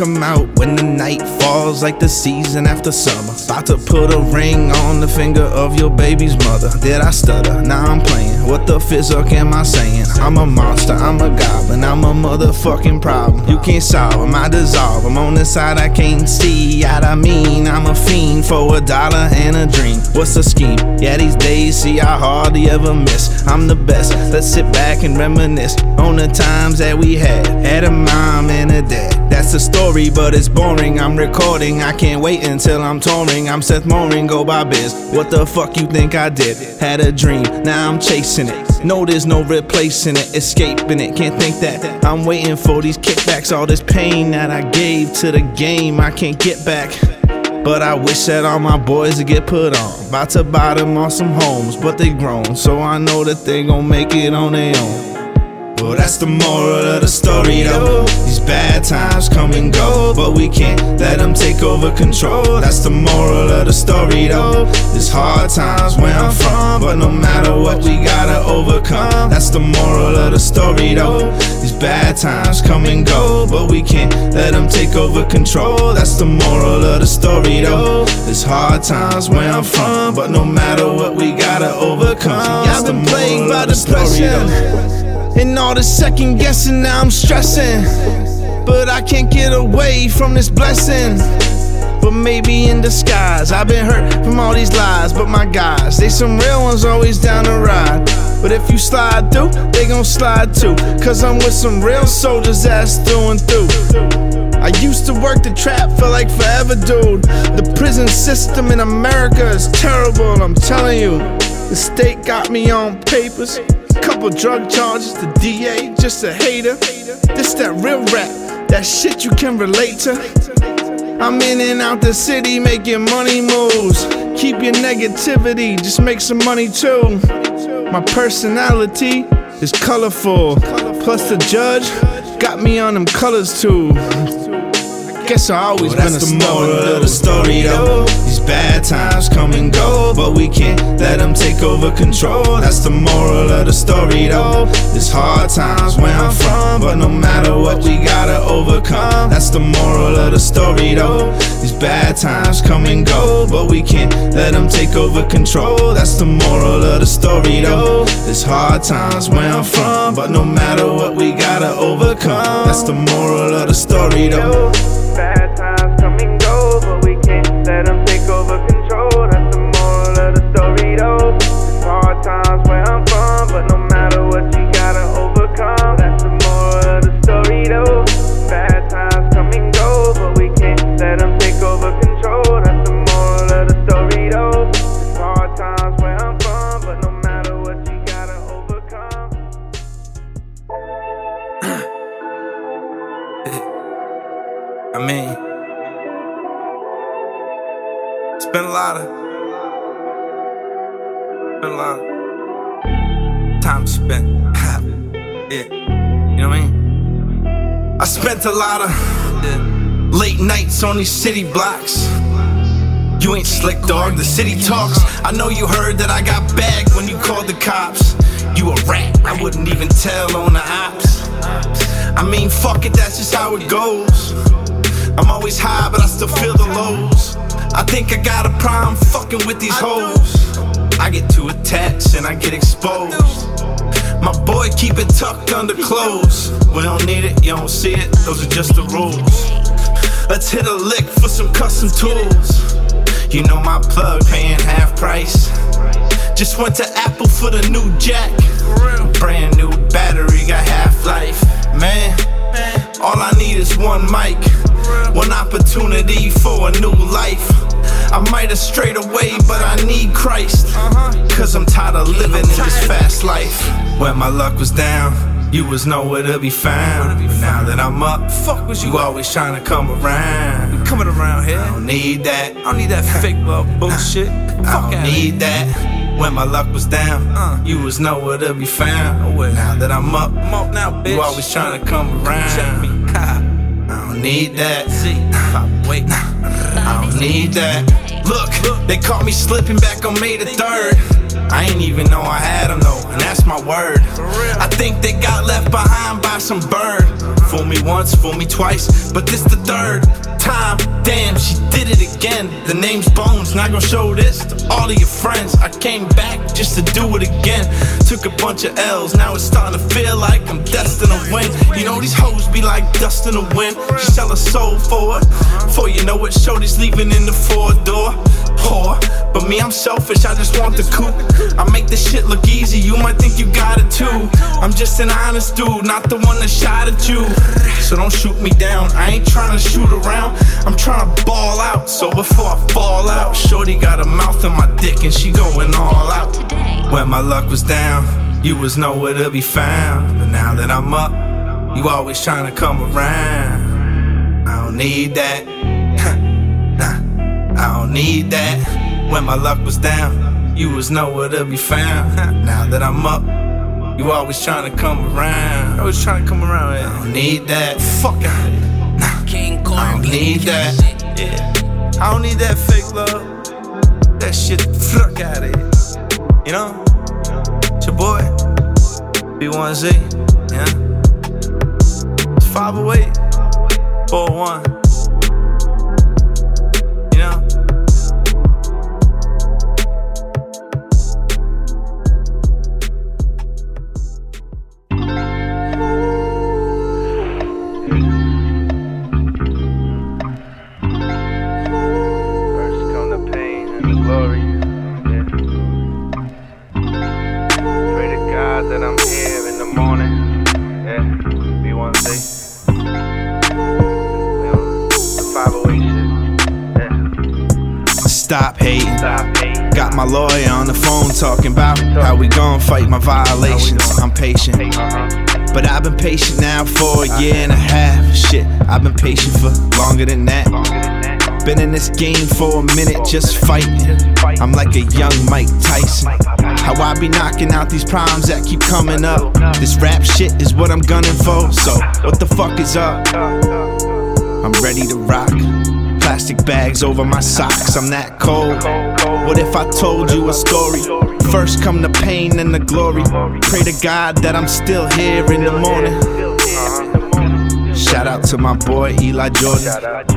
Come out when the night falls like the season after summer. About to put a ring on the finger of your baby's mother. Did I stutter? Now I'm playing. What the physic am I saying? I'm a monster, I'm a goblin, I'm a motherfucking problem. You can't solve them, I dissolve them. On the side I can't see. Yet I mean, I'm a fiend for a dollar and a dream. What's the scheme? Yeah, these days, see, I hardly ever miss. I'm the best. Let's sit back and reminisce on the times that we had. Had a mom and a dad. That's the story, but it's boring. I'm recording, I can't wait until I'm touring. I'm Seth Morin, go by B1Z. What the fuck you think I did? Had a dream, now I'm chasing it. No, there's no replacing it, escaping it. Can't think that I'm waiting for these kickbacks. All this pain that I gave to the game, I can't get back. But I wish that all my boys would get put on. About to buy them on some homes, but they grown. So I know that they gon' make it on their own. Well, that's the moral of the story, though. These bad times come and go, but we can't let them take over control. That's the moral of the story, though. There's hard times where I'm from, but no matter what, we gotta overcome. That's the moral of the story, though. These bad times come and go, but we can't let them take over control. That's the moral of the story, though. There's hard times where I'm from, but no matter what, we gotta overcome. Yeah, I've been plagued by depression. though. And all the second guessing, now I'm stressing. But I can't get away from this blessing. But maybe in disguise, I've been hurt from all these lies. But my guys, they some real ones always down the ride. But if you slide through, they gon' slide too. Cause I'm with some real soldiers that's through and through. I used to work the trap, for like forever, dude. The prison system in America is terrible, I'm telling you. The state got me on papers. Couple drug charges, the DA just a hater. This that real rap, that shit you can relate to. I'm in and out the city making money moves. Keep your negativity, just make some money too. My personality is colorful. Plus the judge got me on them colors too. Guess I always oh, Well, been a the moral of the story, though. Bad times come and go, but we can't let them take over control. That's the moral of the story, though. It's hard times where I'm from, but no matter what, we gotta overcome. That's the moral of the story, though. These bad times come and go, but we can't let them take over control. That's the moral of the story, though. There's hard times where I'm from, but no matter what, we gotta overcome. That's the moral of the story, though. Bad times yeah, you know what I mean? I spent a lot of yeah, late nights on these city blocks. You ain't slick, dog. The city talks. I know you heard that I got bagged when you called the cops. You a rat. I wouldn't even tell on the ops. I mean, fuck it, that's just how it goes. I'm always high, but I still feel the lows. I think I got a problem fucking with these hoes. I get too attached and I get exposed. My boy keep it tucked under clothes. We don't need it, you don't see it, those are just the rules. Let's hit a lick for some custom tools. You know my plug paying half price. Just went to Apple for the new jack. Brand new battery, got half life. Man, all I need is one mic. One opportunity for a new life. I might have strayed away, but I need Christ. Cause I'm tired of living in this fast life. When my luck was down, you was nowhere to be found. But now that I'm up, fuck was you always trying to come around. Coming around here. I don't need that. I don't need that fake love bullshit. I don't need that. When my luck was down, Uh. you was nowhere to be found. Nowhere. Now that I'm up, I'm up now, bitch. you always trying to come around. check me. Ha. I don't need that. See, pop, wait. I don't need that. Look, they caught me slipping back on May the 3rd. I ain't even know I had them though, and that's my word. I think they got left behind by some bird. Fool me once, fool me twice, but this the third time. Damn, she did it again. The name's Bones, not gonna show this to all of your friends. I came back just to do it again. Took a bunch of L's, now it's starting to feel like I'm destined to win. You know these hoes be like dust in the wind. She sell her soul for it. Before you know it, Shorty's leaving in the four door. But me, I'm selfish, I just want the coupe. I make this shit look easy, you might think you got it too. I'm just an honest dude, not the one that shot at you. So don't shoot me down, I ain't trying to shoot around. I'm trying to ball out, so before I fall out, Shorty got a mouth on my dick and she going all out. When my luck was down, you was nowhere to be found. But now that I'm up, you always trying to come around. I don't need that. Nah, I don't need that. When my luck was down, you was nowhere to be found. now that I'm up, you always trying to come around. Always trying to come around. I don't need that. Fuck out. Nah, I don't need that. Yeah, I don't need that fake love. That shit, fuck out of here. You know? It's your boy, B1Z, yeah? It's 508, 401. Stop hating. Got my lawyer on the phone talking about how we gon' fight my violations. I'm patient. But I've been patient now for a year and a half. Shit, I've been patient for longer than that. Been in this game for a minute, just fighting. I'm like a young Mike Tyson. How I be knocking out these problems that keep coming up. This rap shit is what I'm gunning for. So, what the fuck is up? I'm ready to rock plastic bags over my socks. I'm that cold. What if I told you a story? First come the pain and the glory. Pray to God that I'm still here in the morning. Shout out to my boy Eli Jordan.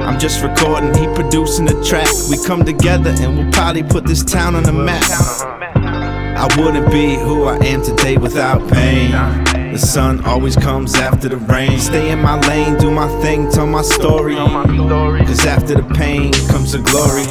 I'm just recording, he producing the track. We come together and we'll probably put this town on the map. I wouldn't be who I am today without pain. The sun always comes after the rain. Stay in my lane, do my thing, tell my story. Cause after the pain comes the glory.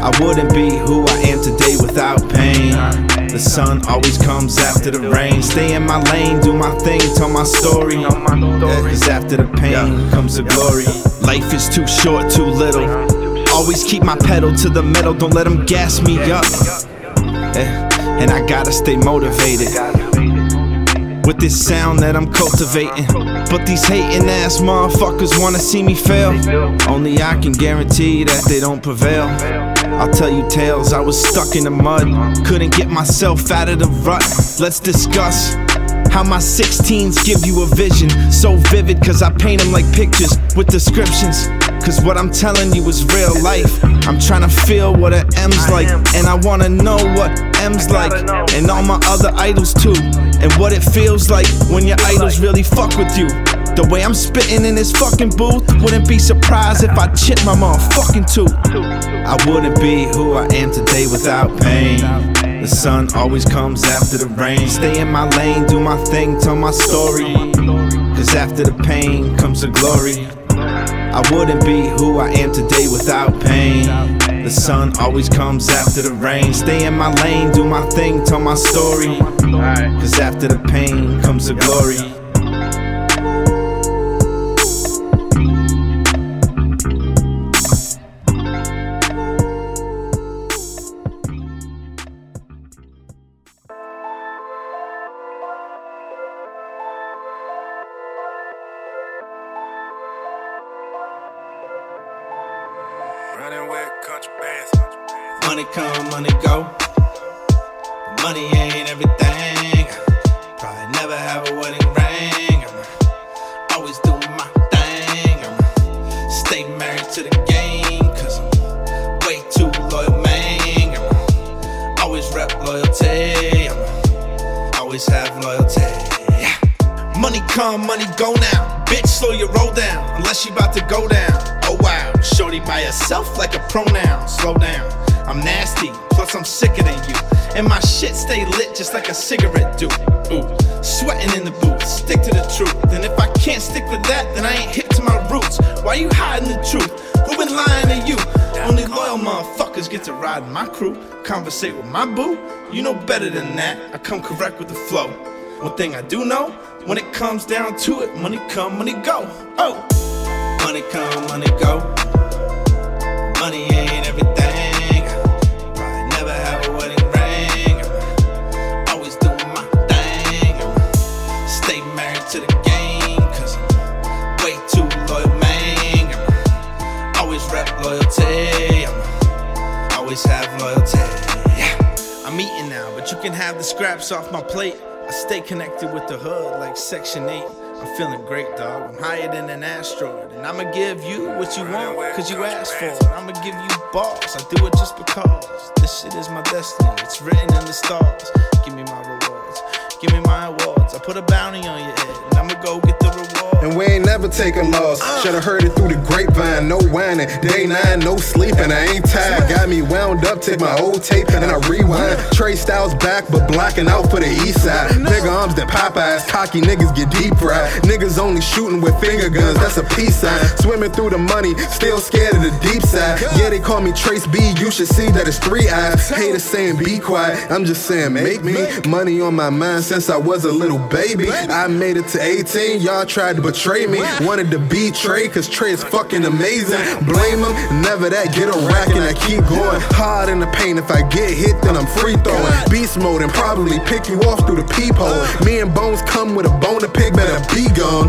I wouldn't be who I am today without pain. The sun always comes after the rain. Stay in my lane, do my thing, tell my story. Cause after the pain comes the glory. Life is too short, too little. Always keep my pedal to the metal, don't let them gas me up. Eh, and I gotta stay motivated with this sound that I'm cultivating. But these hating ass motherfuckers wanna see me fail. Only I can guarantee that they don't prevail. I'll tell you tales, I was stuck in the mud. Couldn't get myself out of the rut. Let's discuss. How my 16s give you a vision so vivid, cause I paint them like pictures with descriptions. Cause what I'm telling you is real life. I'm trying to feel what an M's like, and I wanna know what M's like, and all my other idols too, and what it feels like when your idols really fuck with you. The way I'm spitting in this fucking booth, wouldn't be surprised if I chip my motherfucking tooth. I wouldn't be who I am today without pain. The sun always comes after the rain. Stay in my lane, do my thing, tell my story. Cause after the pain comes the glory. I wouldn't be who I am today without pain. The sun always comes after the rain. Stay in my lane, do my thing, tell my story. Cause after the pain comes the glory. Money come, money go. Money ain't everything. Probably never have a wedding ring. I'm always doing my thing. I'm stay married to the game. Cause I'm way too loyal, man. I'm always rep loyalty. I'm always have loyalty. Money come, money go now. Bitch, slow your roll down. Unless you about to go down. Shorty by herself like a pronoun. Slow down, I'm nasty, plus I'm sicker than you. And my shit stay lit just like a cigarette do. Ooh, sweating in the booth, stick to the truth. And if I can't stick to that, then I ain't hip to my roots. Why you hiding the truth? Who been lying to you? Only loyal motherfuckers get to ride my crew, conversate with my boo. You know better than that. I come correct with the flow. One thing I do know, when it comes down to it, money come, money go. Oh, money come, money go. Money ain't everything. Probably never have a wedding ring. Always doing my thing. Stay married to the game, cause I'm way too loyal, man. Always rep loyalty. Always have loyalty. I'm eating now, but you can have the scraps off my plate. I stay connected with the hood like Section 8. I'm feeling great, dog. I'm higher than an asteroid. And I'ma give you what you want, cause you asked for it. I'ma give you balls. I do it just because. This shit is my destiny. It's written in the stars. Give me my rewards. Give me my awards. I put a bounty on your head. And I'ma go get the reward. And we ain't never take a loss. Uh. Should've heard it through the grapevine. No whining, day nine, no sleeping. I ain't tired. Got me wound up. Take my old tape and I rewind. Trey Styles back, but blocking out for the east side. Bigger arms than Popeyes. Cocky niggas get deep fried. Niggas only shooting with finger guns. That's a peace sign. Swimming through the money, still scared of the deep side. Yeah, they call me Trace B. You should see that it's three eyes. Haters saying be quiet. I'm just saying make me money on my mind since I was a little baby. I made it to 18. Y'all tried to betray me. Wanted to be Trey, cause Trey is fucking amazing. Blame him, never that. Get a rack and I keep going. Hard in the paint. If I get hit, then I'm free throwing. Beast mode and probably pick you off through the peephole. Me and Bones come with a bone to pick, better be gone.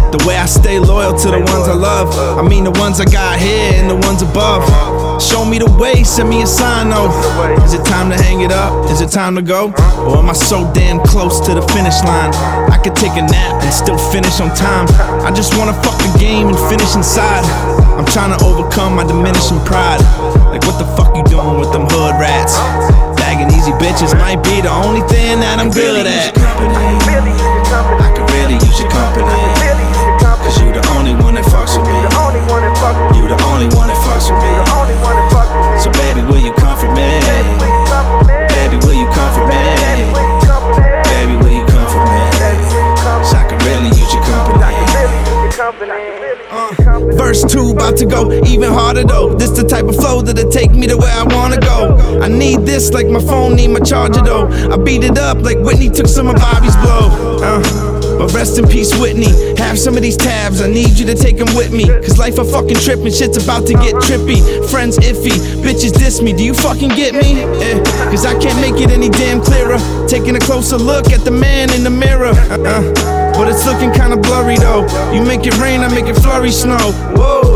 The way I stay loyal to the ones I love. I mean, the ones I got here and the ones above. Show me the way, send me a sign though. Is it time to hang it up? Is it time to go? Or am I so damn close to the finish line? I could take a nap and still finish on time. I just wanna fuck the game and finish inside. I'm trying to overcome my diminishing pride. Like, what the fuck you doing with them hood rats? Bagging easy bitches might be the only thing that I'm good at. really use your company. I could really use your company. Only one that fucks with me. The only one that fuck with me. So baby, will you come for me? Will you come for me? Baby, will you come for me? Will you come for me? Baby, will you come for me? Baby, will you come So I could really use your company. Really use your company. Really use your company. Verse 2 about to go even harder though. This the type of flow that'll take me to where I wanna go. I need this like my phone need my charger though. I beat it up like Whitney took some of Bobby's blow. Uh, but rest in peace, Whitney. Have some of these tabs, I need you to take them with me. Cause life a fucking trip and shit's about to get trippy. Friends iffy, bitches diss me. Do you fucking get me? Eh, Cause I can't make it any damn clearer. Taking a closer look at the man in the mirror. Uh-uh. But it's looking kinda blurry though. You make it rain, I make it flurry snow. Whoa.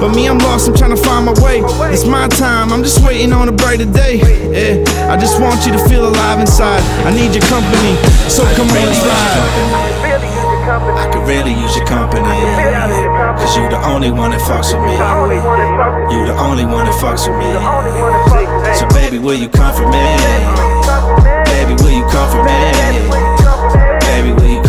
But me, I'm lost, I'm trying to find my way. It's my time, I'm just waiting on a brighter day. Yeah, I just want you to feel alive inside. I need your company, so come on, slide. Really. I could really use your company. Really use your company. Cause you the only one that fucks with me. The only one that fuck with me. You the only one that fucks with me. The only one that fuck with me. So baby, will you come for me? Come for me. Baby, will you come for me? Baby, will you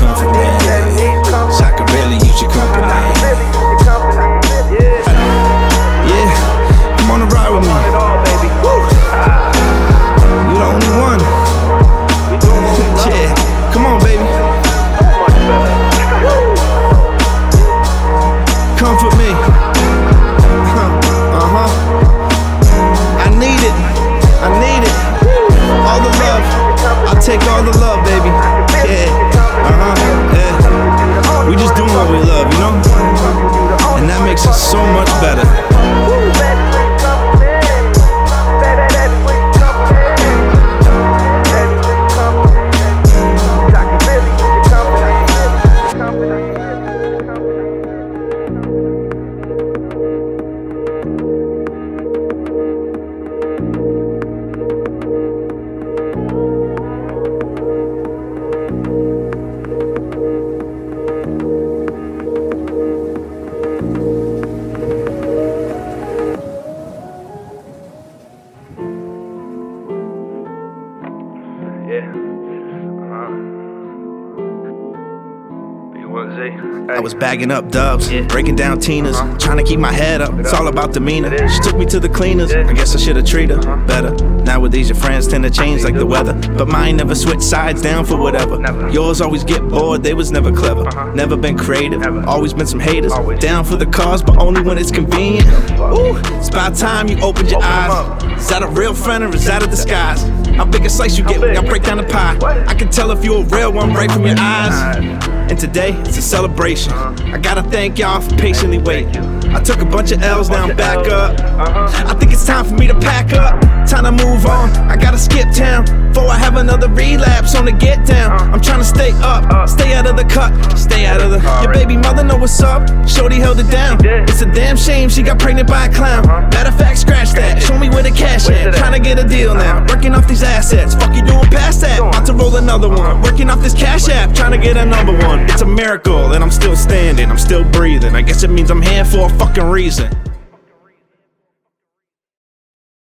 bagging up dubs, breaking down Tina's, trying to keep my head up. It's all about demeanor. She took me to the cleaners. I guess I should've treated her better. Nowadays, your friends tend to change like the weather. But mine never switch sides down for whatever. Yours always get bored, they was never clever. Never been creative, always been some haters. Down for the cause, but only when it's convenient. Ooh, it's about time you opened your eyes. Is that a real friend or is that a disguise? How big a slice you get when I break down the pie? I can tell if you a real one right from your eyes. And today, it's a celebration. I gotta thank y'all for patiently waiting. I took a bunch of L's, now I'm back up. I think it's time for me to pack up. Time to move on. I gotta skip town before I have another relapse on the get down. I'm trying to stay up, stay out of the cut, stay out of the. Your baby mother know what's up. Shorty held it down. It's a damn shame she got pregnant by a clown. Matter of fact, scratch that. Show me where the cash at. Trying to get a deal now. Working off these assets. Fuck you doing past that. About to roll another one. Working off this cash app. Trying to get a number one. It's a miracle and I'm still standing. I'm still breathing. I guess it means I'm here for a fucking reason.